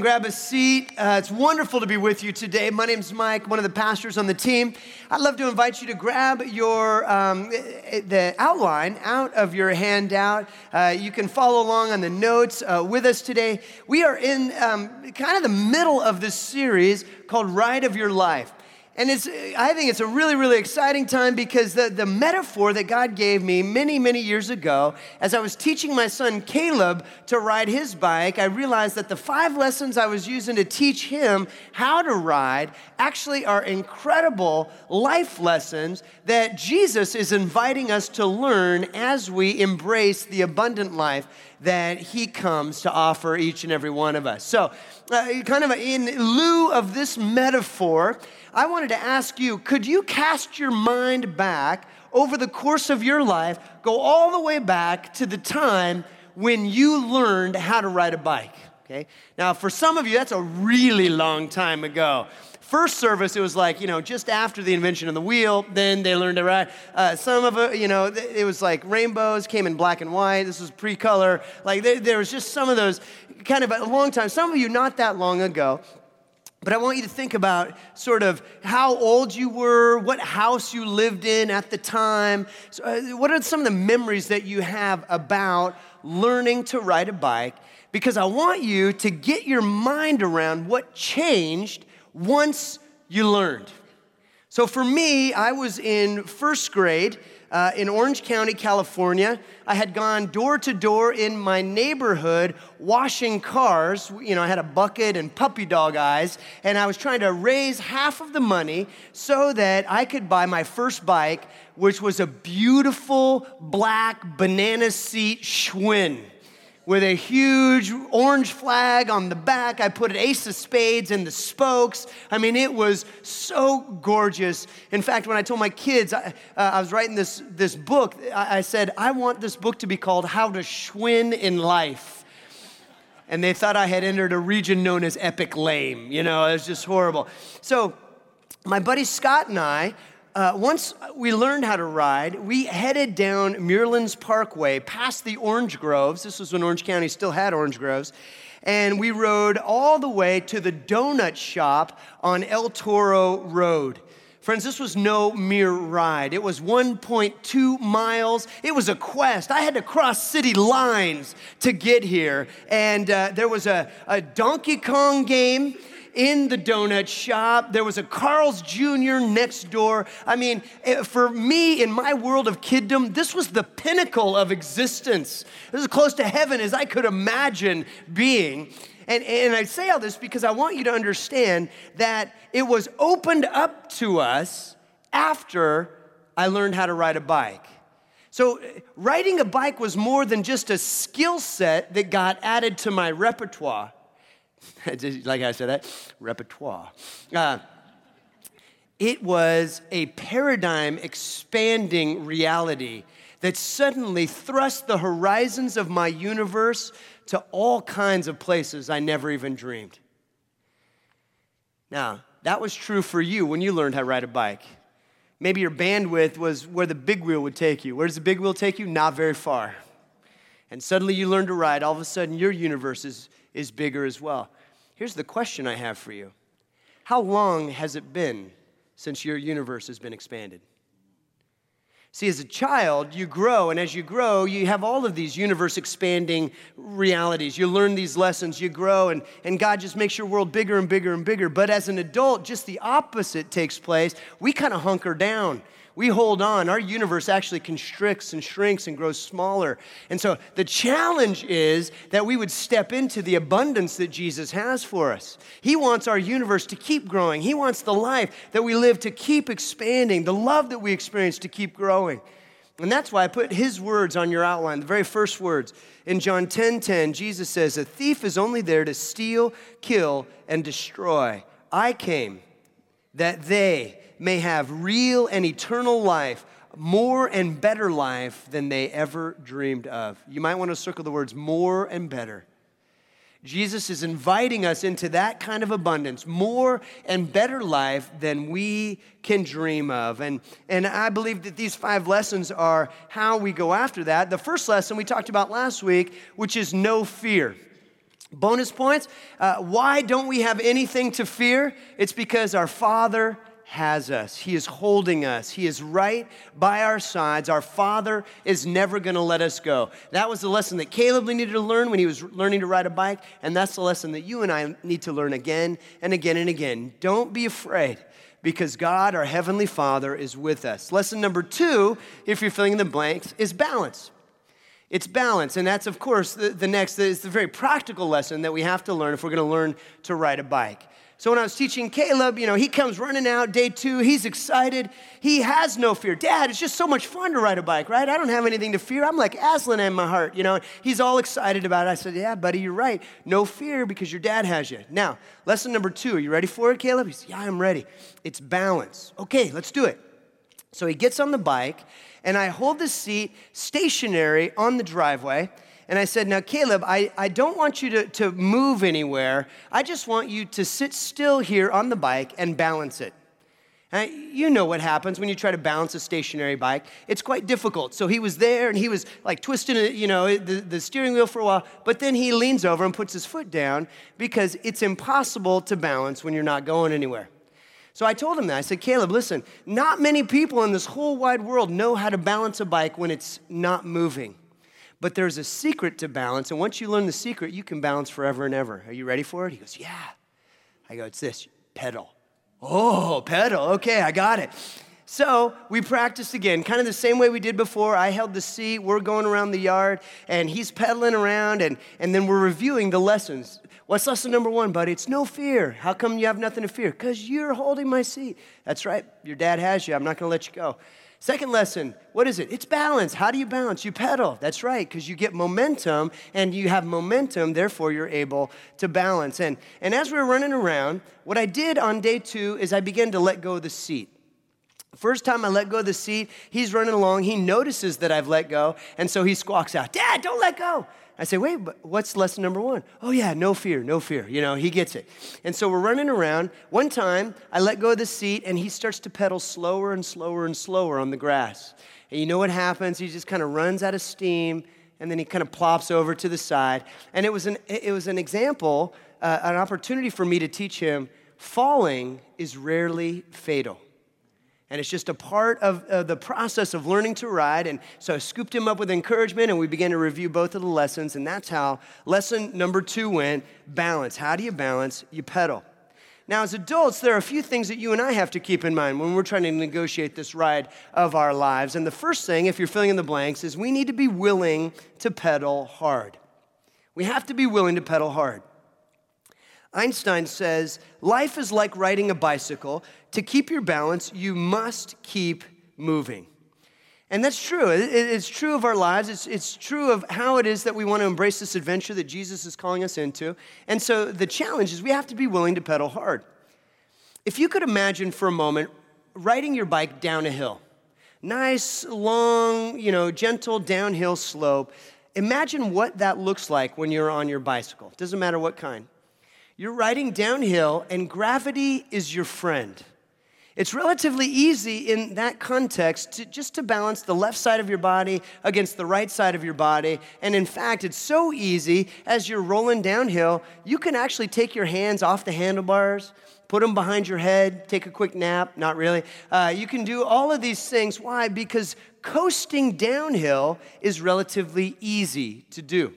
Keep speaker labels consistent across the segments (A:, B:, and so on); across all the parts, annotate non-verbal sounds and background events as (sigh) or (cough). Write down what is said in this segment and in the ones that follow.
A: and grab a seat. Uh, it's wonderful to be with you today. My name's Mike, one of the pastors on the team. I'd love to invite you to grab your um, the outline out of your handout. Uh, you can follow along on the notes uh, with us today. We are in um, kind of the middle of this series called Ride of Your Life. And it's, I think it's a really, really exciting time because the, the metaphor that God gave me many, many years ago, as I was teaching my son Caleb to ride his bike, I realized that the five lessons I was using to teach him how to ride actually are incredible life lessons that Jesus is inviting us to learn as we embrace the abundant life that he comes to offer each and every one of us. So, uh, kind of in lieu of this metaphor, I wanted to ask you could you cast your mind back over the course of your life, go all the way back to the time when you learned how to ride a bike? Okay? Now, for some of you, that's a really long time ago. First service, it was like, you know, just after the invention of the wheel, then they learned to ride. Uh, some of it, you know, it was like rainbows came in black and white. This was pre color. Like, there, there was just some of those kind of a long time. Some of you, not that long ago. But I want you to think about sort of how old you were, what house you lived in at the time. So, uh, what are some of the memories that you have about learning to ride a bike? Because I want you to get your mind around what changed once you learned. So for me, I was in first grade uh, in Orange County, California. I had gone door to door in my neighborhood washing cars. You know, I had a bucket and puppy dog eyes, and I was trying to raise half of the money so that I could buy my first bike, which was a beautiful black banana seat Schwinn with a huge orange flag on the back. I put an ace of spades in the spokes. I mean, it was so gorgeous. In fact, when I told my kids, I, uh, I was writing this, this book, I, I, said, I want this book to be called How to Schwinn in Life. And they thought I had entered a region known as Epic Lame. You know, it was just horrible. So, my buddy Scott and I uh, once we learned how to ride, we headed down Muirlands Parkway past the orange groves. This was when Orange County still had orange groves. And we rode all the way to the donut shop on El Toro Road. Friends, this was no mere ride. It was 1.2 miles. It was a quest. I had to cross city lines to get here. And uh, there was a, a Donkey Kong game in the donut shop. There was a Carl's Jr. next door. I mean, eh, for me, in my world of kiddom, this was the pinnacle of existence. This is close to heaven as I could imagine being. And, and I say all this because I want you to understand that it was opened up to us after I learned how to ride a bike. So, eh, riding a bike was more than just a skill set that got added to my repertoire. (laughs) like I said, that repertoire. Uh, it was a paradigm expanding reality that suddenly thrust the horizons of my universe to all kinds of places I never even dreamed. Now, that was true for you when you learned how to ride a bike. Maybe your bandwidth was where the big wheel would take you. Where does the big wheel take you? Not very far. And suddenly you learn to ride, all of a sudden your universe is is bigger as well. Here's the question I have for you How long has it been since your universe has been expanded? See, as a child, you grow, and as you grow, you have all of these universe expanding realities. You learn these lessons, you grow, and, and God just makes your world bigger and bigger and bigger. But as an adult, just the opposite takes place. We kind of hunker down we hold on. Our universe actually constricts and shrinks and grows smaller. And so the challenge is that we would step into the abundance that Jesus has for us. He wants our universe to keep growing, He wants the life that we live to keep expanding, the love that we experience to keep growing. And that's why I put his words on your outline, the very first words. In John 10 10, Jesus says, A thief is only there to steal, kill, and destroy. I came that they, may have real and eternal life, more and better life than they ever dreamed of. You might want to circle the words more and better. Jesus is inviting us into that kind of abundance, more and better life than we can dream of. And, and I believe that these five lessons are how we go after that. The first lesson we talked about last week, which is no fear. Bonus points uh, why don't we have anything to fear? It's because our Father has us. He is holding us. He is right by our sides. Our Father is never going to let us go. That was the lesson that Caleb needed to learn when he was learning to ride a bike, and that's the lesson that you and I need to learn again and again and again. Don't be afraid because God, our Heavenly Father, is with us. Lesson number two, if you're filling in the blanks, is balance. It's balance, and that's, of course, the, the next, it's the very practical lesson that we have to learn if we're going to learn to ride a bike. So when I was teaching Caleb, you know, he comes running out day two. He's excited. He has no fear. Dad, it's just so much fun to ride a bike, right? I don't have anything to fear. I'm like Aslan in my heart, you know. He's all excited about it. I said, Yeah, buddy, you're right. No fear because your dad has you. Now, lesson number two. Are you ready for it, Caleb? He Yeah, I'm ready. It's balance. Okay, let's do it. So he gets on the bike, and I hold the seat stationary on the driveway. And I said, Now, Caleb, I, I don't want you to, to move anywhere. I just want you to sit still here on the bike and balance it. You know what happens when you try to balance a stationary bike. It's quite difficult. So he was there and he was like twisting you know, the, the steering wheel for a while, but then he leans over and puts his foot down because it's impossible to balance when you're not going anywhere. So I told him that. I said, Caleb, listen, not many people in this whole wide world know how to balance a bike when it's not moving. But there's a secret to balance, and once you learn the secret, you can balance forever and ever. Are you ready for it? He goes, Yeah. I go, It's this pedal. Oh, pedal. Okay, I got it. So we practiced again, kind of the same way we did before. I held the seat, we're going around the yard, and he's pedaling around, and, and then we're reviewing the lessons. What's lesson number one, buddy? It's no fear. How come you have nothing to fear? Because you're holding my seat. That's right, your dad has you. I'm not going to let you go. Second lesson, what is it? It's balance. How do you balance? You pedal. That's right, because you get momentum, and you have momentum, therefore you're able to balance. And, and as we were running around, what I did on day two is I began to let go of the seat. First time I let go of the seat, he's running along. He notices that I've let go, and so he squawks out, Dad, don't let go. I say, wait, what's lesson number one? Oh, yeah, no fear, no fear. You know, he gets it. And so we're running around. One time, I let go of the seat, and he starts to pedal slower and slower and slower on the grass. And you know what happens? He just kind of runs out of steam, and then he kind of plops over to the side. And it was an, it was an example, uh, an opportunity for me to teach him falling is rarely fatal. And it's just a part of uh, the process of learning to ride. And so I scooped him up with encouragement, and we began to review both of the lessons. And that's how lesson number two went balance. How do you balance? You pedal. Now, as adults, there are a few things that you and I have to keep in mind when we're trying to negotiate this ride of our lives. And the first thing, if you're filling in the blanks, is we need to be willing to pedal hard. We have to be willing to pedal hard. Einstein says, Life is like riding a bicycle. To keep your balance, you must keep moving. And that's true. It's true of our lives. It's, it's true of how it is that we want to embrace this adventure that Jesus is calling us into. And so the challenge is we have to be willing to pedal hard. If you could imagine for a moment riding your bike down a hill, nice, long, you know, gentle downhill slope, imagine what that looks like when you're on your bicycle. Doesn't matter what kind. You're riding downhill, and gravity is your friend. It's relatively easy in that context to, just to balance the left side of your body against the right side of your body. And in fact, it's so easy as you're rolling downhill, you can actually take your hands off the handlebars, put them behind your head, take a quick nap. Not really. Uh, you can do all of these things. Why? Because coasting downhill is relatively easy to do.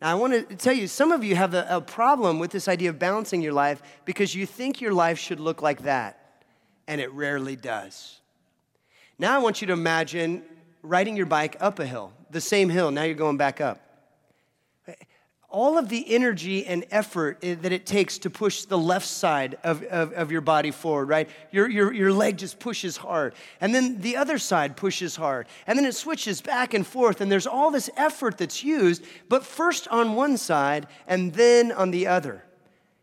A: Now, I want to tell you, some of you have a, a, problem with this idea of balancing your life because you think your life should look like that, and it rarely does. Now, I want you to imagine riding your bike up a hill, the same hill, now you're going back up all of the energy and effort that it takes to push the left side of, of, of, your body forward, right? Your, your, your leg just pushes hard. And then the other side pushes hard. And then it switches back and forth. And there's all this effort that's used, but first on one side and then on the other.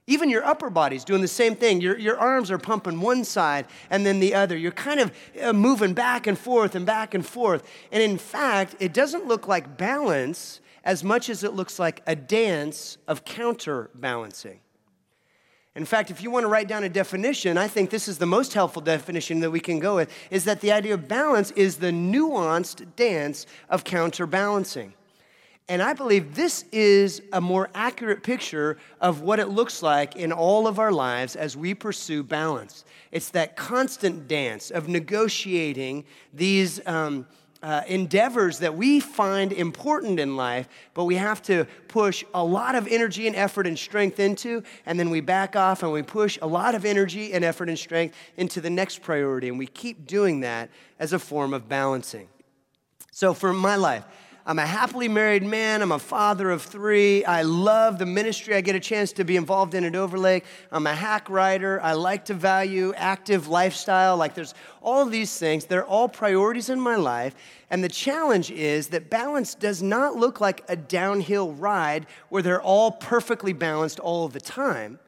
A: Even your upper body's doing the same thing. Your, your arms are pumping one side and then the other. You're kind of uh, moving back and forth and back and forth. And in fact, it doesn't look like balance as much as it looks like a dance of counterbalancing. In fact, if you want to write down a definition, I think this is the most helpful definition that we can go with is that the idea of balance is the nuanced dance of counterbalancing. And I believe this is a more accurate picture of what it looks like in all of our lives as we pursue balance. It's that constant dance of negotiating these. Um, uh, endeavors that we find important in life, but we have to push a lot of energy and effort and strength into, and then we back off and we push a lot of energy and effort and strength into the next priority. And we keep doing that as a form of balancing. So, for my life, I'm a happily married man. I'm a father of three. I love the ministry I get a chance to be involved in at Overlake. I'm a hack writer. I like to value active lifestyle. Like there's all of these things. They're all priorities in my life. And the challenge is that balance does not look like a downhill ride where they're all perfectly balanced all of the time.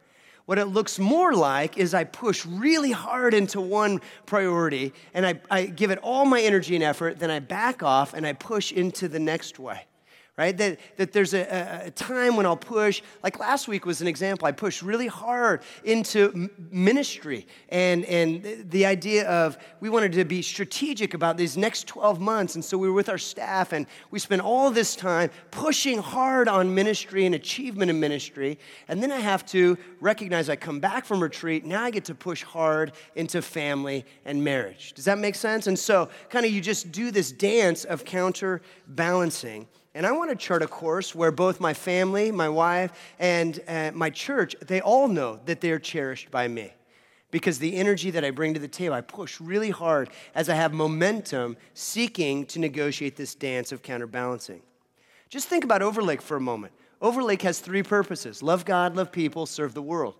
A: What it looks more like is I push really hard into one priority and I, I give it all my energy and effort, then I back off and I push into the next way right? That, that there's a, a, time when I'll push, like last week was an example. I pushed really hard into ministry and, and the idea of we wanted to be strategic about these next 12 months. And so we were with our staff and we spent all this time pushing hard on ministry and achievement in ministry. And then I have to recognize I come back from retreat. Now I get to push hard into family and marriage. Does that make sense? And so, kind of, you just do this dance of counterbalancing. And I want to chart a course where both my family, my wife, and uh, my church, they all know that they're cherished by me. Because the energy that I bring to the table, I push really hard as I have momentum seeking to negotiate this dance of counterbalancing. Just think about Overlake for a moment. Overlake has three purposes love God, love people, serve the world.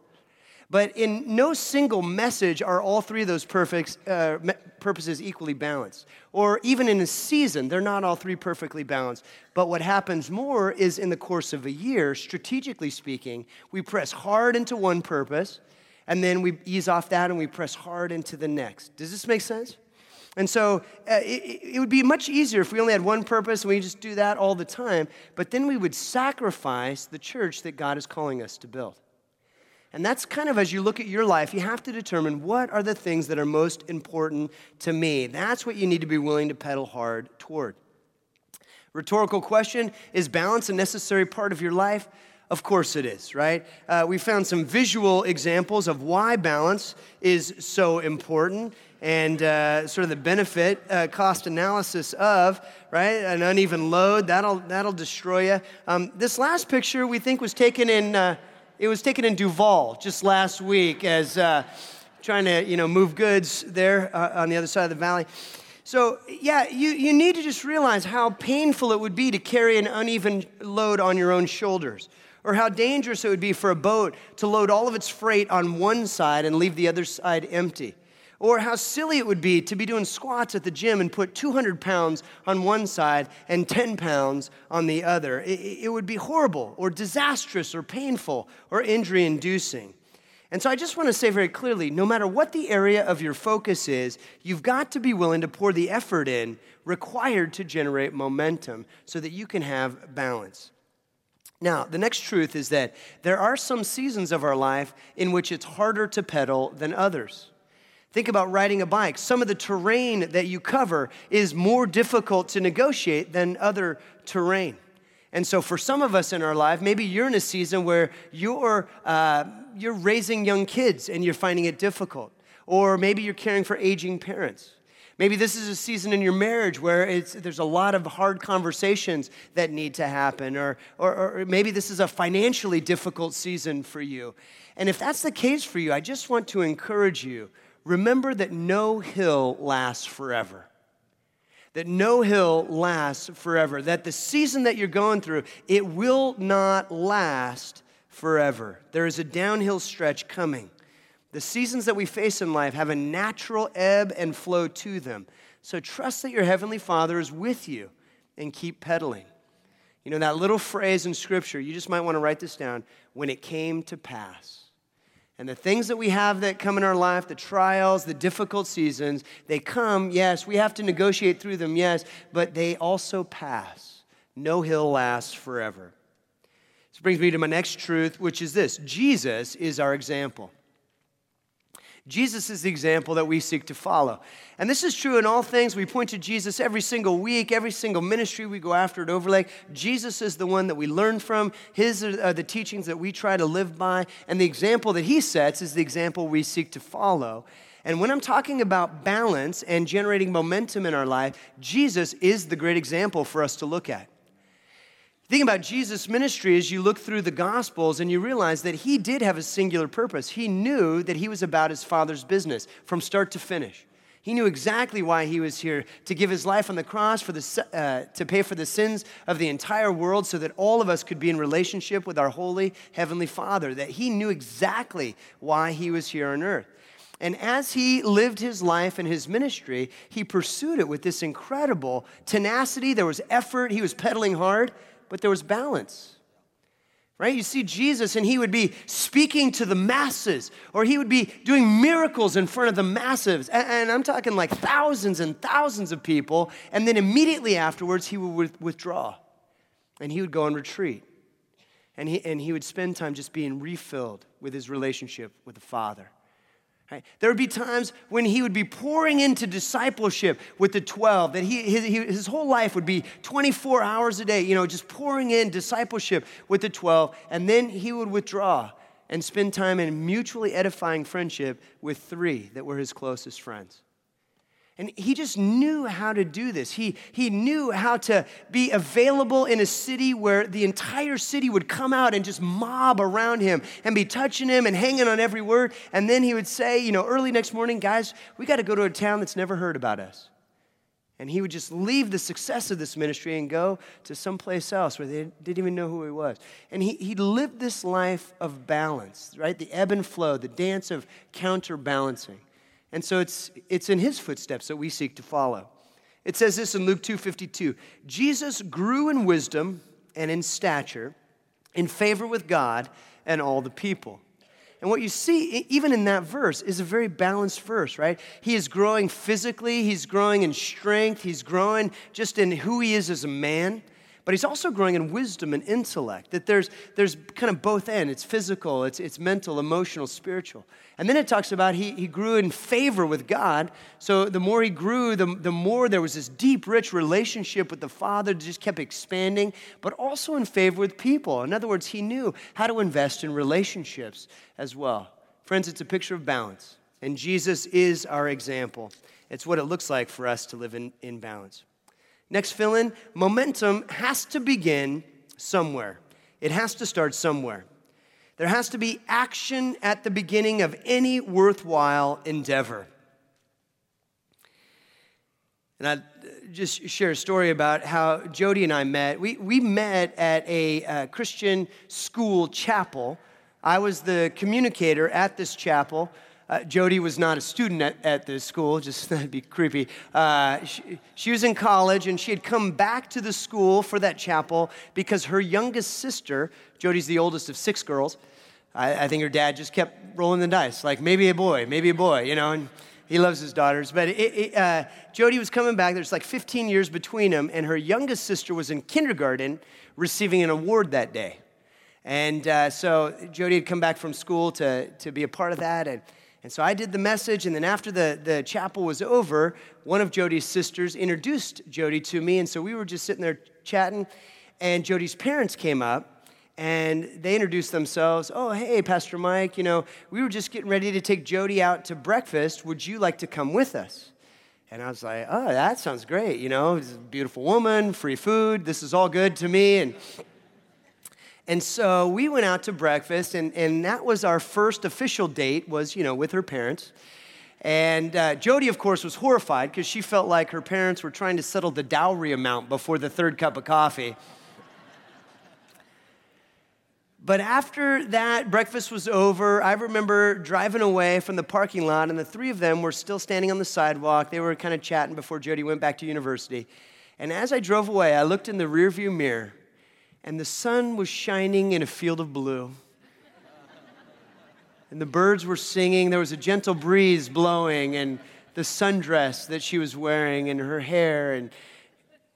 A: But in no single message are all three of those perfect, uh, purposes equally balanced. Or even in a season, they're not all three perfectly balanced. But what happens more is in the course of a year, strategically speaking, we press hard into one purpose, and then we ease off that and we press hard into the next. Does this make sense? And so uh, it, it, would be much easier if we only had one purpose and we just do that all the time, but then we would sacrifice the church that God is calling us to build. And that's kind of as you look at your life, you have to determine what are the things that are most important to me. That's what you need to be willing to pedal hard toward. Rhetorical question Is balance a necessary part of your life? Of course it is, right? Uh, we found some visual examples of why balance is so important and uh, sort of the benefit uh, cost analysis of, right? An uneven load, that'll, that'll destroy you. Um, this last picture we think was taken in uh, it was taken in Duvall just last week as uh, trying to, you know, move goods there uh, on the other side of the valley. So, yeah, you, you need to just realize how painful it would be to carry an uneven load on your own shoulders, or how dangerous it would be for a boat to load all of its freight on one side and leave the other side empty. Or how silly it would be to be doing squats at the gym and put 200 pounds on one side and 10 pounds on the other. It, would be horrible or disastrous or painful or injury inducing. And so I just want to say very clearly no matter what the area of your focus is, you've got to be willing to pour the effort in required to generate momentum so that you can have balance. Now, the next truth is that there are some seasons of our life in which it's harder to pedal than others. Think about riding a bike. Some of the terrain that you cover is more difficult to negotiate than other terrain. And so, for some of us in our life, maybe you're in a season where you're, uh, you're raising young kids and you're finding it difficult. Or maybe you're caring for aging parents. Maybe this is a season in your marriage where there's a lot of hard conversations that need to happen. Or, or, or maybe this is a financially difficult season for you. And if that's the case for you, I just want to encourage you remember that no hill lasts forever. That no hill lasts forever. That the season that you're going through, it will not last forever. There is a downhill stretch coming. The seasons that we face in life have a natural ebb and flow to them. So trust that your Heavenly Father is with you and keep pedaling. You know, that little phrase in Scripture, you just might want to write this down when it came to pass. And the things that we have that come in our life, the trials, the difficult seasons, they come, yes, we have to negotiate through them, yes, but they also pass. No hill lasts forever. This brings me to my next truth, which is this Jesus is our example. Jesus is the example that we seek to follow. And this is true in all things. We point to Jesus every single week, every single ministry we go after at Overlake. Jesus is the one that we learn from. His are the teachings that we try to live by. And the example that he sets is the example we seek to follow. And when I'm talking about balance and generating momentum in our life, Jesus is the great example for us to look at. Think about Jesus' ministry as you look through the Gospels and you realize that he did have a singular purpose. He knew that he was about his Father's business from start to finish. He knew exactly why he was here to give his life on the cross for the, uh, to pay for the sins of the entire world so that all of us could be in relationship with our holy heavenly Father. That he knew exactly why he was here on earth. And as he lived his life and his ministry, he pursued it with this incredible tenacity. There was effort, he was pedaling hard but there was balance. Right? You see Jesus, and he would be speaking to the masses, or he would be doing miracles in front of the masses. And, I'm talking like thousands and thousands of people. And then immediately afterwards, he would withdraw and he would go on retreat. And he, and he would spend time just being refilled with his relationship with the Father. Right? There would be times when he would be pouring into discipleship with the 12, that he, his, his whole life would be 24 hours a day, you know, just pouring in discipleship with the 12, and then he would withdraw and spend time in mutually edifying friendship with three that were his closest friends. And he just knew how to do this. He, he knew how to be available in a city where the entire city would come out and just mob around him and be touching him and hanging on every word. And then he would say, you know, early next morning, guys, we got to go to a town that's never heard about us. And he would just leave the success of this ministry and go to someplace else where they didn't even know who he was. And he, he lived this life of balance, right? The ebb and flow, the dance of counterbalancing. And so it's, it's in his footsteps that we seek to follow. It says this in Luke 2:52. Jesus grew in wisdom and in stature, in favor with God and all the people. And what you see, even in that verse, is a very balanced verse, right? He is growing physically, he's growing in strength, he's growing just in who he is as a man but he's also growing in wisdom and intellect. That there's, there's kind of both ends it's physical, it's, it's mental, emotional, spiritual. And then it talks about he, he grew in favor with God. So the more he grew, the, the more there was this deep, rich relationship with the Father that just kept expanding, but also in favor with people. In other words, he knew how to invest in relationships as well. Friends, it's a picture of balance. And Jesus is our example. It's what it looks like for us to live in, in balance. Next fill in momentum has to begin somewhere. It has to start somewhere. There has to be action at the beginning of any worthwhile endeavor. And I just share a story about how Jody and I met. We, we met at a uh, Christian school chapel. I was the communicator at this chapel. Uh, Jody was not a student at, at this school, (laughs) just that'd be creepy. Uh, she, she was in college and she had come back to the school for that chapel because her youngest sister, Jody's the oldest of six girls, I, I think her dad just kept rolling the dice, like maybe a boy, maybe a boy, you know, and he loves his daughters. But it, it, uh, Jody was coming back, there's like 15 years between them, and her youngest sister was in kindergarten receiving an award that day. And uh, so Jody had come back from school to, to be a part of that. And and so I did the message, and then after the, the chapel was over, one of Jody's sisters introduced Jody to me. And so we were just sitting there chatting, and Jody's parents came up and they introduced themselves. Oh, hey, Pastor Mike, you know, we were just getting ready to take Jody out to breakfast. Would you like to come with us? And I was like, oh, that sounds great. You know, beautiful woman, free food. This is all good to me. And and so we went out to breakfast, and, and that was our first official date, was, you know, with her parents. And uh, Jody, of course, was horrified because she felt like her parents were trying to settle the dowry amount before the third cup of coffee. But after that breakfast was over, I remember driving away from the parking lot, and the three of them were still standing on the sidewalk. They were kind of chatting before Jody went back to university. And as I drove away, I looked in the rearview mirror, and the sun was shining in a field of blue. And the birds were singing. There was a gentle breeze blowing, and the sundress that she was wearing, and her hair, and,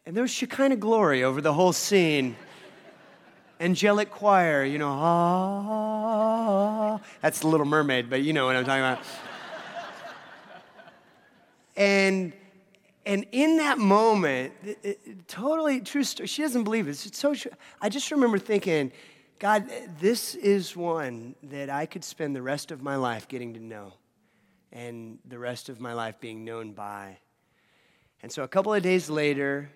A: and there was Shekinah glory over the whole scene. Angelic choir, you know, ah. That's the Little Mermaid, but you know what I'm talking about. And and in that moment, it, it, totally true story. She doesn't believe it. It's so. I just remember thinking, God, this is one that I could spend the rest of my life getting to know, and the rest of my life being known by. And so, a couple of days later,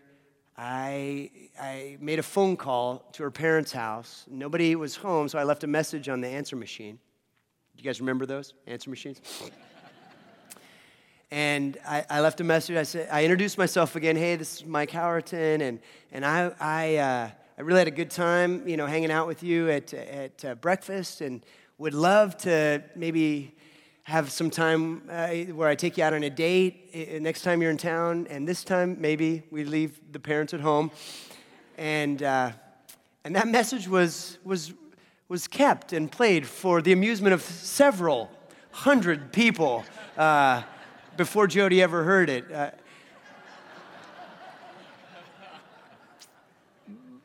A: I, I made a phone call to her parents' house. Nobody was home, so I left a message on the answer machine. Do you guys remember those answer machines? And I, I, left a message. I said, I introduced myself again. Hey, this is Mike Howerton, and and I I, uh, I really had a good time, you know, hanging out with you at at uh, breakfast, and would love to maybe have some time uh, where I take you out on a date uh, next time you're in town, and this time maybe we leave the parents at home. And, uh, and that message was, was, was kept and played for the amusement of several hundred people uh, before Jody ever heard it. Uh,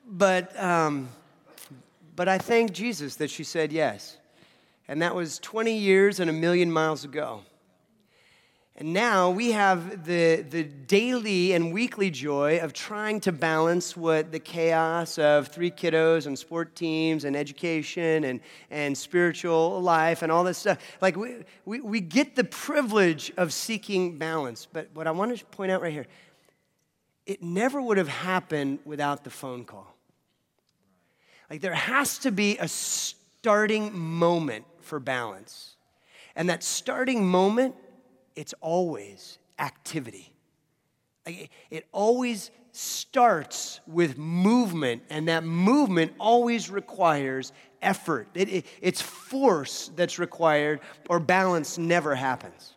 A: but, um, but I thank Jesus that she said yes and that was 20 years and a million miles ago. And now we have the, the daily and weekly joy of trying to balance what the chaos of three kiddos and sport teams and education and, and spiritual life and all this stuff. Like, we, we, we get the privilege of seeking balance. But what I want to point out right here it never would have happened without the phone call. Like, there has to be a starting moment for balance. And that starting moment, it's always activity. It always starts with movement, and that movement always requires effort. It, it, it's force that's required, or balance never happens.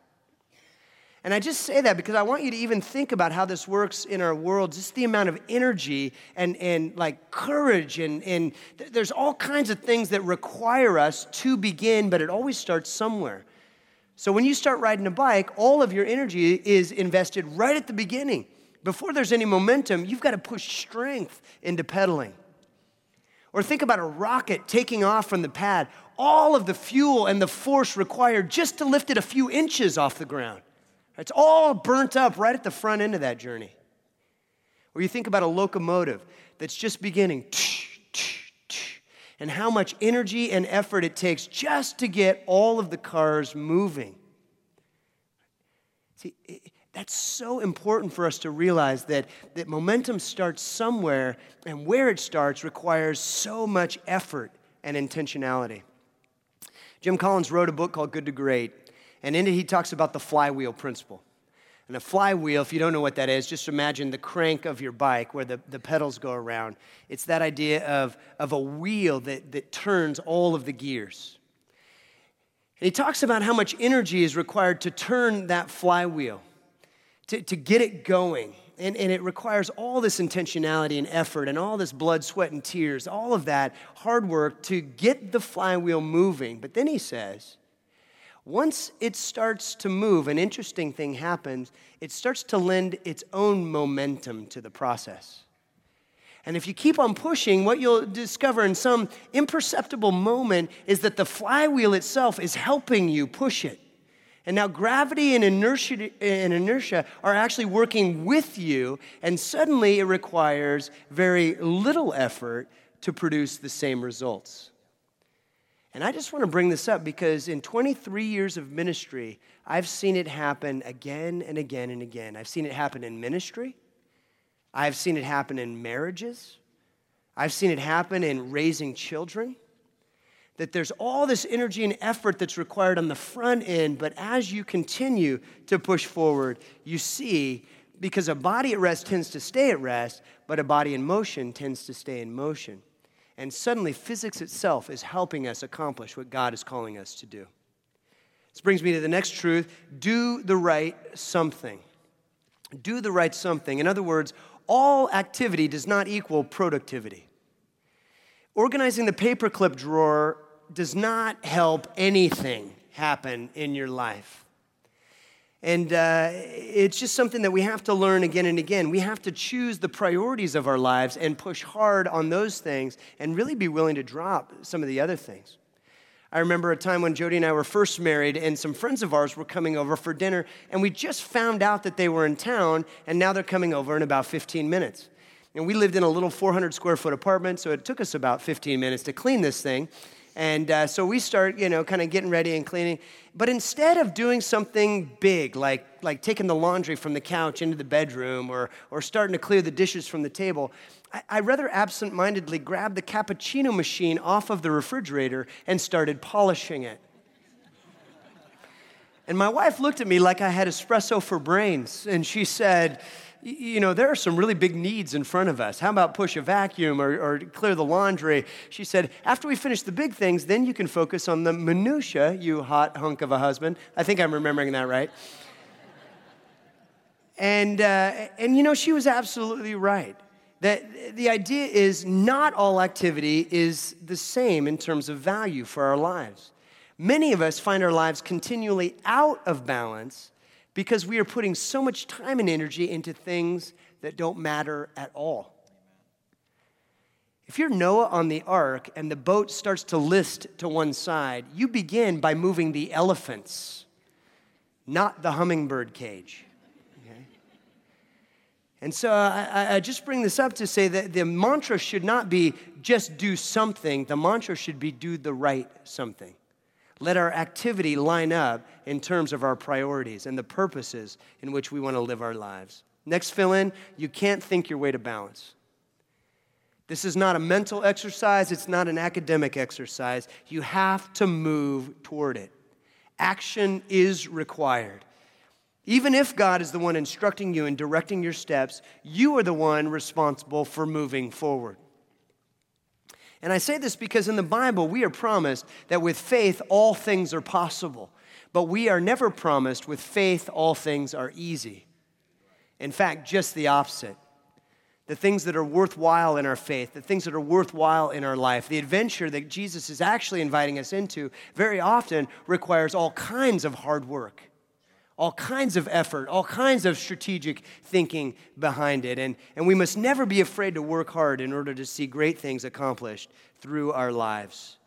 A: And I just say that because I want you to even think about how this works in our world, just the amount of energy and, and like courage, and, and th- there's all kinds of things that require us to begin, but it always starts somewhere. So when you start riding a bike, all of your energy is invested right at the beginning. Before there's any momentum, you've got to push strength into pedaling. Or think about a rocket taking off from the pad, all of the fuel and the force required just to lift it a few inches off the ground. It's all burnt up right at the front end of that journey. Or you think about a locomotive that's just beginning, and how much energy and effort it takes just to get all of the cars moving. See, that's so important for us to realize that, that momentum starts somewhere, and where it starts requires so much effort and intentionality. Jim Collins wrote a book called Good to Great. And in it, he talks about the flywheel principle. And a flywheel, if you don't know what that is, just imagine the crank of your bike where the, the pedals go around. It's that idea of, of a wheel that, that turns all of the gears. And he talks about how much energy is required to turn that flywheel, to, to get it going. And, and it requires all this intentionality and effort and all this blood, sweat, and tears, all of that hard work to get the flywheel moving. But then he says, once it starts to move, an interesting thing happens. It starts to lend its own momentum to the process. And if you keep on pushing, what you'll discover in some imperceptible moment is that the flywheel itself is helping you push it. And now gravity and inertia, and inertia are actually working with you, and suddenly it requires very little effort to produce the same results. And I just want to bring this up because in 23 years of ministry, I've seen it happen again and again and again. I've seen it happen in ministry, I've seen it happen in marriages, I've seen it happen in raising children. That there's all this energy and effort that's required on the front end, but as you continue to push forward, you see because a body at rest tends to stay at rest, but a body in motion tends to stay in motion. And suddenly, physics itself is helping us accomplish what God is calling us to do. This brings me to the next truth do the right something. Do the right something. In other words, all activity does not equal productivity. Organizing the paperclip drawer does not help anything happen in your life. And uh, it's just something that we have to learn again and again. We have to choose the priorities of our lives and push hard on those things and really be willing to drop some of the other things. I remember a time when Jody and I were first married, and some friends of ours were coming over for dinner, and we just found out that they were in town, and now they're coming over in about 15 minutes. And we lived in a little 400 square foot apartment, so it took us about 15 minutes to clean this thing. And uh, so we start, you know, kind of getting ready and cleaning. But instead of doing something big, like, like taking the laundry from the couch into the bedroom or, or starting to clear the dishes from the table, I, I rather absent mindedly grabbed the cappuccino machine off of the refrigerator and started polishing it. And my wife looked at me like I had espresso for brains, and she said, you know, there are some really big needs in front of us. How about push a vacuum or, or, clear the laundry? She said, after we finish the big things, then you can focus on the minutia, you hot hunk of a husband. I think I'm remembering that right. and, uh, and you know, she was absolutely right. That the idea is not all activity is the same in terms of value for our lives. Many of us find our lives continually out of balance because we are putting so much time and energy into things that don't matter at all. If you're Noah on the ark and the boat starts to list to one side, you begin by moving the elephants, not the hummingbird cage. Okay? And so I, I just bring this up to say that the mantra should not be just do something, the mantra should be do the right something. Let our activity line up in terms of our priorities and the purposes in which we want to live our lives. Next fill in, you can't think your way to balance. This is not a mental exercise, it's not an academic exercise. You have to move toward it. Action is required. Even if God is the one instructing you and directing your steps, you are the one responsible for moving forward. And I say this because in the Bible, we are promised that with faith, all things are possible. But we are never promised with faith, all things are easy. In fact, just the opposite. The things that are worthwhile in our faith, the things that are worthwhile in our life, the adventure that Jesus is actually inviting us into, very often requires all kinds of hard work all kinds of effort, all kinds of strategic thinking behind it. And, and we must never be afraid to work hard in order to see great things accomplished through our lives.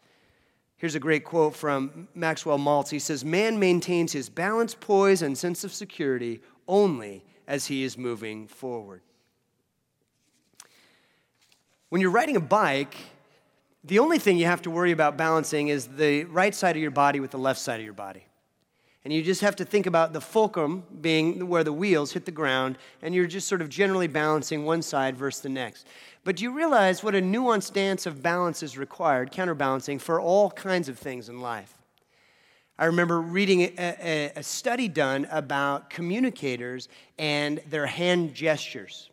A: Here's a great quote from Maxwell Maltz. He says, Man maintains his balance, poise, and sense of security only as he is moving forward. When you're riding a bike, the only thing you have to worry about balancing is the right side of your body with the left side of your body. And you just have to think about the fulcrum being where the wheels hit the ground, and you're just sort of generally balancing one side versus the next. But do you realize what a nuanced dance of balance is required, counterbalancing, for all kinds of things in life. I remember reading a, a, a study done about communicators and their hand gestures.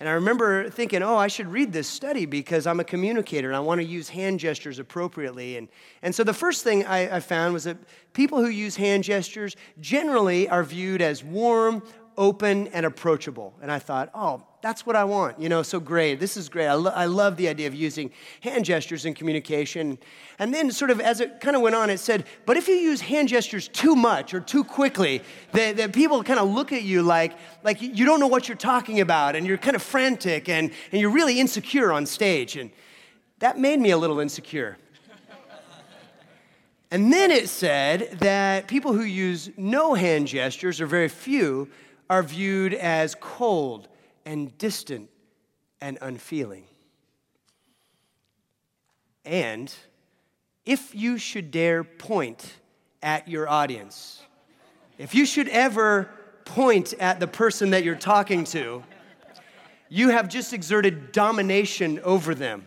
A: And I remember thinking, oh, I should read this study because I'm a communicator and I want to use hand gestures appropriately. And, and so the first thing I, I found was that people who use hand gestures generally are viewed as warm, open, and approachable. And I thought, oh, that's what I want. You know, so great. This is great. I, lo- I love the idea of using hand gestures in communication. And then, sort of as it kind of went on, it said, but if you use hand gestures too much or too quickly, that, that people kind of look at you like, like you don't know what you're talking about and you're kind of frantic and, and you're really insecure on stage. And that made me a little insecure. (laughs) and then it said that people who use no hand gestures, or very few, are viewed as cold and distant and unfeeling. And if you should dare point at your audience, if you should ever point at the person that you're talking to, you have just exerted domination over them.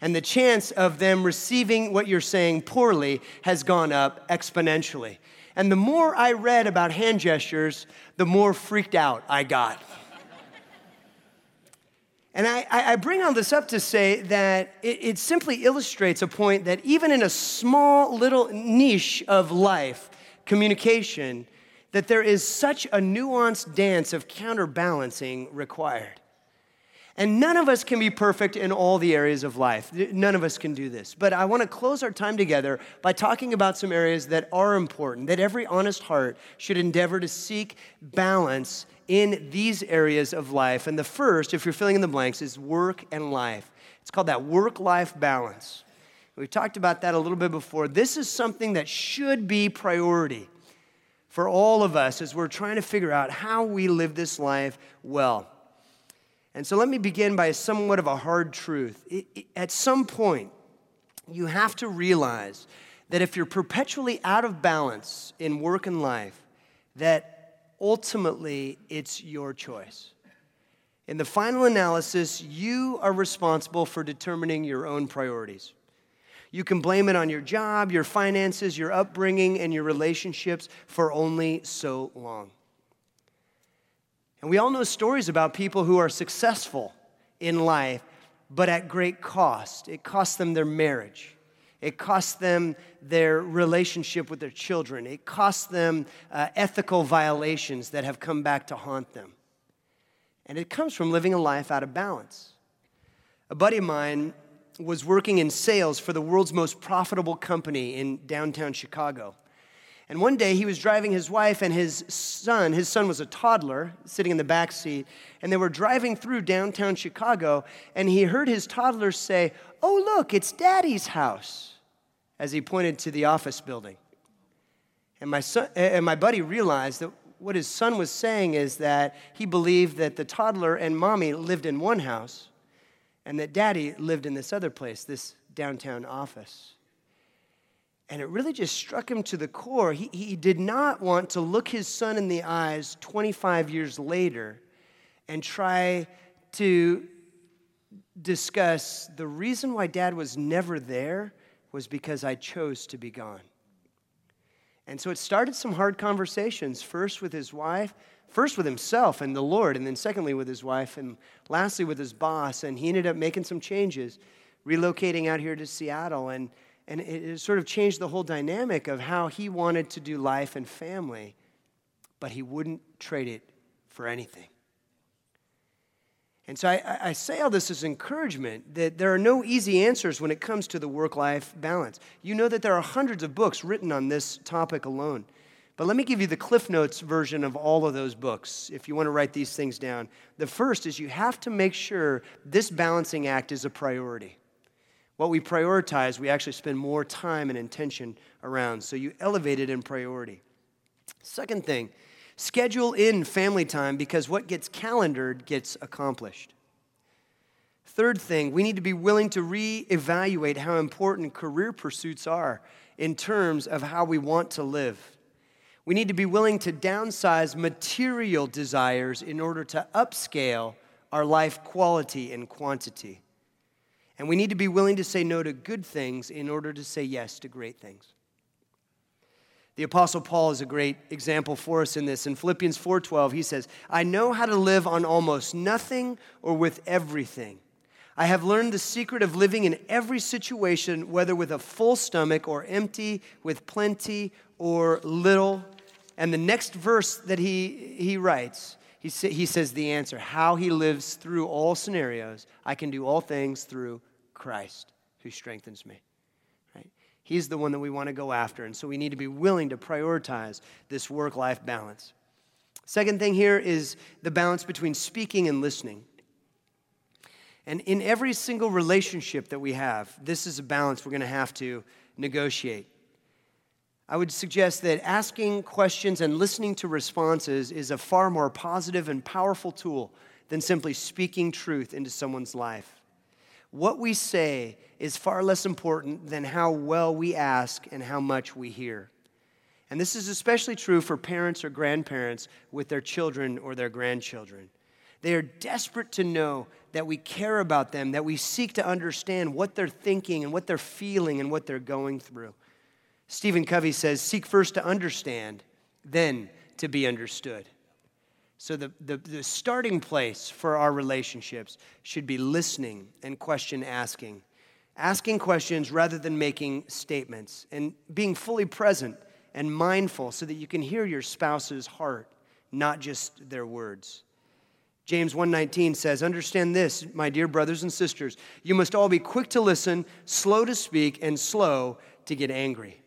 A: And the chance of them receiving what you're saying poorly has gone up exponentially. And the more I read about hand gestures, the more freaked out I got. And I, I, bring all this up to say that it, it simply illustrates a point that even in a small little niche of life, communication, that there is such a nuanced dance of counterbalancing required. And none of us can be perfect in all the areas of life. None of us can do this. But I want to close our time together by talking about some areas that are important, that every honest heart should endeavor to seek balance in these areas of life. And the first, if you're filling in the blanks, is work and life. It's called that work life balance. We talked about that a little bit before. This is something that should be priority for all of us as we're trying to figure out how we live this life well. And so let me begin by somewhat of a hard truth. It, it, at some point, you have to realize that if you're perpetually out of balance in work and life, that ultimately it's your choice. In the final analysis, you are responsible for determining your own priorities. You can blame it on your job, your finances, your upbringing, and your relationships for only so long. And we all know stories about people who are successful in life, but at great cost. It cost them their marriage. It cost them their relationship with their children. It cost them uh, ethical violations that have come back to haunt them. And it comes from living a life out of balance. A buddy of mine was working in sales for the world's most profitable company in downtown Chicago. And one day he was driving his wife and his son, his son was a toddler sitting in the back seat, and they were driving through downtown Chicago, and he heard his toddler say, Oh, look, it's daddy's house, as he pointed to the office building. And my, son, and my buddy realized that what his son was saying is that he believed that the toddler and mommy lived in one house, and that daddy lived in this other place, this downtown office. And it really just struck him to the core. He, he did not want to look his son in the eyes 25 years later and try to discuss the reason why dad was never there was because I chose to be gone. And so it started some hard conversations, first with his wife, first with himself and the Lord, and then secondly with his wife, and lastly with his boss. And he ended up making some changes, relocating out here to Seattle. And, and it sort of changed the whole dynamic of how he wanted to do life and family, but he wouldn't trade it for anything. And so I, I, say all this as encouragement that there are no easy answers when it comes to the work life balance. You know that there are hundreds of books written on this topic alone. But let me give you the Cliff Notes version of all of those books if you want to write these things down. The first is you have to make sure this balancing act is a priority. What we prioritize, we actually spend more time and intention around. So you elevate it in priority. Second thing, schedule in family time because what gets calendared gets accomplished. Third thing, we need to be willing to reevaluate how important career pursuits are in terms of how we want to live. We need to be willing to downsize material desires in order to upscale our life quality and quantity. And we need to be willing to say no to good things in order to say yes to great things. The apostle Paul is a great example for us in this. In Philippians 4:12, he says, "I know how to live on almost nothing or with everything. I have learned the secret of living in every situation, whether with a full stomach or empty, with plenty or little. And the next verse that he, he writes, he, sa- he says the answer how he lives through all scenarios. I can do all things through Christ who strengthens me. Right? He's the one that we want to go after. And so we need to be willing to prioritize this work life balance. Second thing here is the balance between speaking and listening. And in every single relationship that we have, this is a balance we're going to have to negotiate. I would suggest that asking questions and listening to responses is a far more positive and powerful tool than simply speaking truth into someone's life. What we say is far less important than how well we ask and how much we hear. And this is especially true for parents or grandparents with their children or their grandchildren. They are desperate to know that we care about them, that we seek to understand what they're thinking and what they're feeling and what they're going through. Stephen Covey says, Seek first to understand, then to be understood. So, the, the, the, starting place for our relationships should be listening and question asking. Asking questions rather than making statements, and being fully present and mindful so that you can hear your spouse's heart, not just their words. James 1:19 says, "Understand this, my dear brothers and sisters, you must all be quick to listen, slow to speak, and slow to get angry."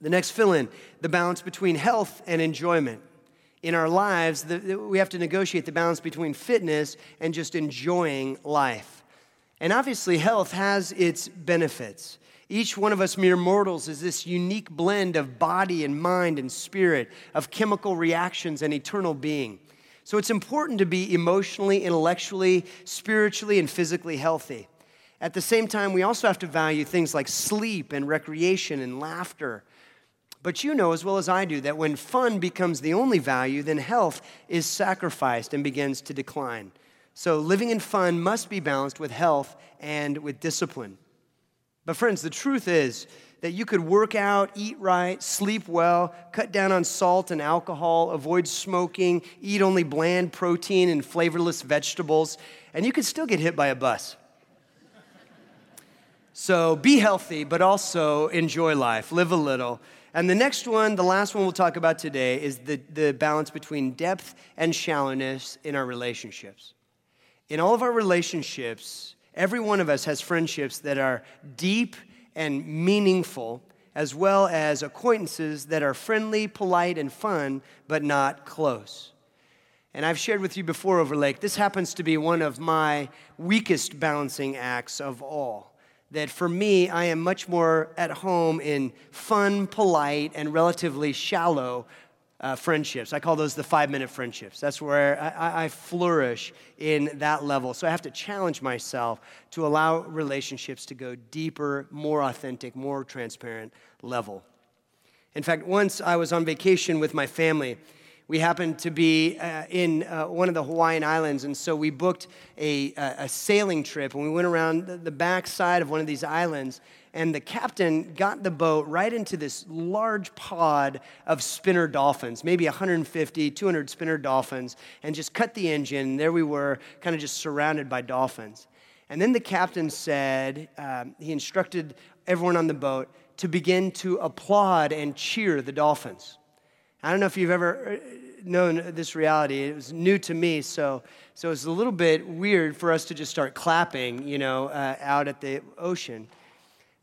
A: The next fill in the balance between health and enjoyment. In our lives, the, we have to negotiate the balance between fitness and just enjoying life. And obviously, health has its benefits. Each one of us mere mortals is this unique blend of body and mind and spirit, of chemical reactions and eternal being. So it's important to be emotionally, intellectually, spiritually, and physically healthy. At the same time, we also have to value things like sleep and recreation and laughter. But you know as well as I do that when fun becomes the only value, then health is sacrificed and begins to decline. So living in fun must be balanced with health and with discipline. But, friends, the truth is that you could work out, eat right, sleep well, cut down on salt and alcohol, avoid smoking, eat only bland protein and flavorless vegetables, and you could still get hit by a bus. So be healthy, but also enjoy life, live a little. And the next one, the last one we'll talk about today, is the, the balance between depth and shallowness in our relationships. In all of our relationships, Every one of us has friendships that are deep and meaningful, as well as acquaintances that are friendly, polite, and fun, but not close. And I've shared with you before Overlake, this happens to be one of my weakest balancing acts of all. That for me, I am much more at home in fun, polite, and relatively shallow uh, friendships. I call those the five minute friendships. That's where I, I, flourish in that level. So I have to challenge myself to allow relationships to go deeper, more authentic, more transparent level. In fact, once I was on vacation with my family. We happened to be uh, in uh, one of the Hawaiian Islands, and so we booked a, a, sailing trip, and we went around the, the back side of one of these islands and the captain got the boat right into this large pod of spinner dolphins, maybe 150, 200 spinner dolphins, and just cut the engine. There we were, kind of just surrounded by dolphins. And then the captain said, um, he instructed everyone on the boat to begin to applaud and cheer the dolphins. I don't know if you've ever uh, known this reality. It was new to me, so so it's a little bit weird for us to just start clapping, you know, uh, out at the ocean.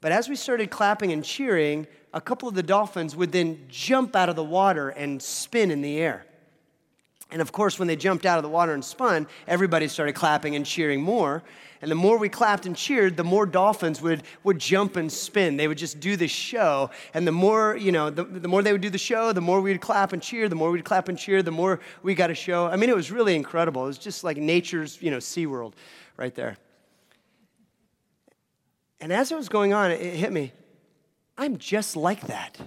A: But as we started clapping and cheering, a couple of the dolphins would then jump out of the water and spin in the air. And of course, when they jumped out of the water and spun, everybody started clapping and cheering more. And the more we clapped and cheered, the more dolphins would, would jump and spin. They would just do the show. And the more, you know, the, the more they would do the show, the more we'd clap and cheer, the more we'd clap and cheer, the more we got a show. I mean, it was really incredible. It was just like nature's, you know, SeaWorld right there. And as it was going on, it hit me I'm just like that.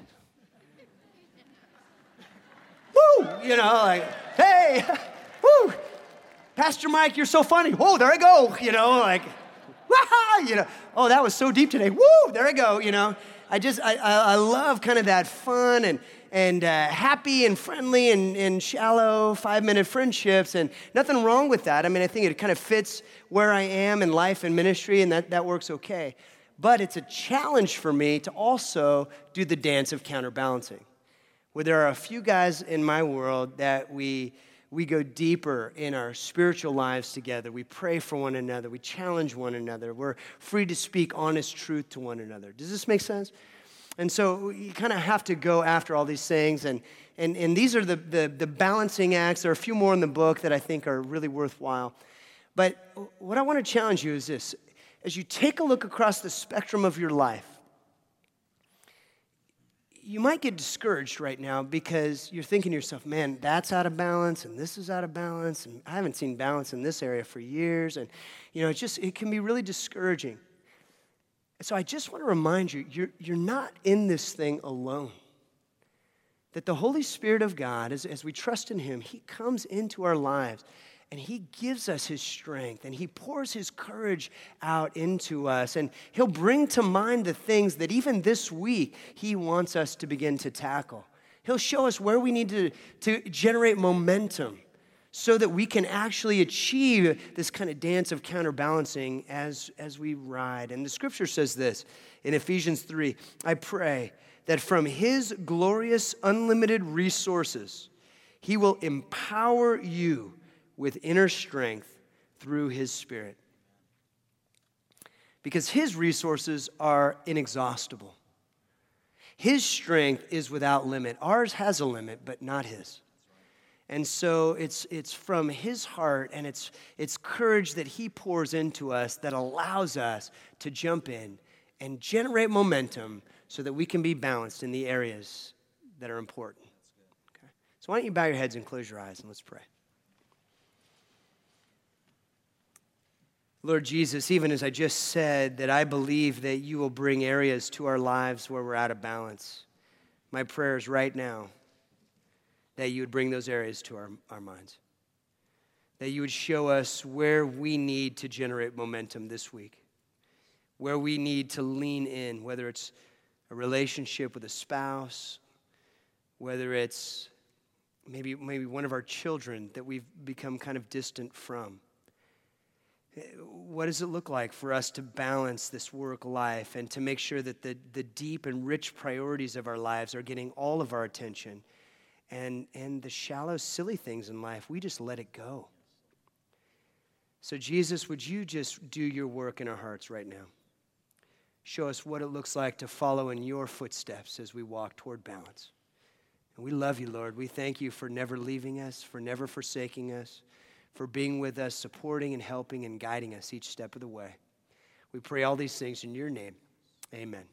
A: Woo! You know, like, hey, (laughs) woo! Pastor Mike, you're so funny. Whoa, there I go. You know, like, You know, oh, that was so deep today. Woo! There I go. You know, I just, I, I love kind of that fun and, and uh, happy and friendly and, and shallow five minute friendships, and nothing wrong with that. I mean, I think it kind of fits where I am in life and ministry, and that, that works okay. But it's a challenge for me to also do the dance of counterbalancing, where there are a few guys in my world that we we go deeper in our spiritual lives together. We pray for one another. We challenge one another. We're free to speak honest truth to one another. Does this make sense? And so you kind of have to go after all these things. And, and, and these are the, the, the balancing acts. There are a few more in the book that I think are really worthwhile. But what I want to challenge you is this as you take a look across the spectrum of your life, you might get discouraged right now because you're thinking to yourself, man, that's out of balance and this is out of balance and I haven't seen balance in this area for years and you know, it just it can be really discouraging. So I just want to remind you, you're, you're not in this thing alone. That the Holy Spirit of God, as, as we trust in Him, He comes into our lives and He gives us His strength and He pours His courage out into us. And He'll bring to mind the things that even this week He wants us to begin to tackle. He'll show us where we need to, to generate momentum so that we can actually achieve this kind of dance of counterbalancing as, as we ride. And the scripture says this in Ephesians 3 I pray that from His glorious, unlimited resources, He will empower you with inner strength through His Spirit. Because His resources are inexhaustible. His strength is without limit. Ours has a limit, but not His. And so it's, it's from his heart and it's, it's courage that he pours into us that allows us to jump in and generate momentum so that we can be balanced in the areas that are important. Okay? So why don't you bow your heads and close your eyes and let's pray. Lord Jesus, even as I just said, that I believe that you will bring areas to our lives where we're out of balance. My prayer is right now that you would bring those areas to our, our minds. That you would show us where we need to generate momentum this week, where we need to lean in, whether it's a relationship with a spouse, whether it's maybe, maybe one of our children that we've become kind of distant from. What does it look like for us to balance this work life and to make sure that the, the deep and rich priorities of our lives are getting all of our attention? And, and the shallow, silly things in life, we just let it go. So, Jesus, would you just do your work in our hearts right now? Show us what it looks like to follow in your footsteps as we walk toward balance. And we love you, Lord. We thank you for never leaving us, for never forsaking us, for being with us, supporting and helping and guiding us each step of the way. We pray all these things in your name. Amen.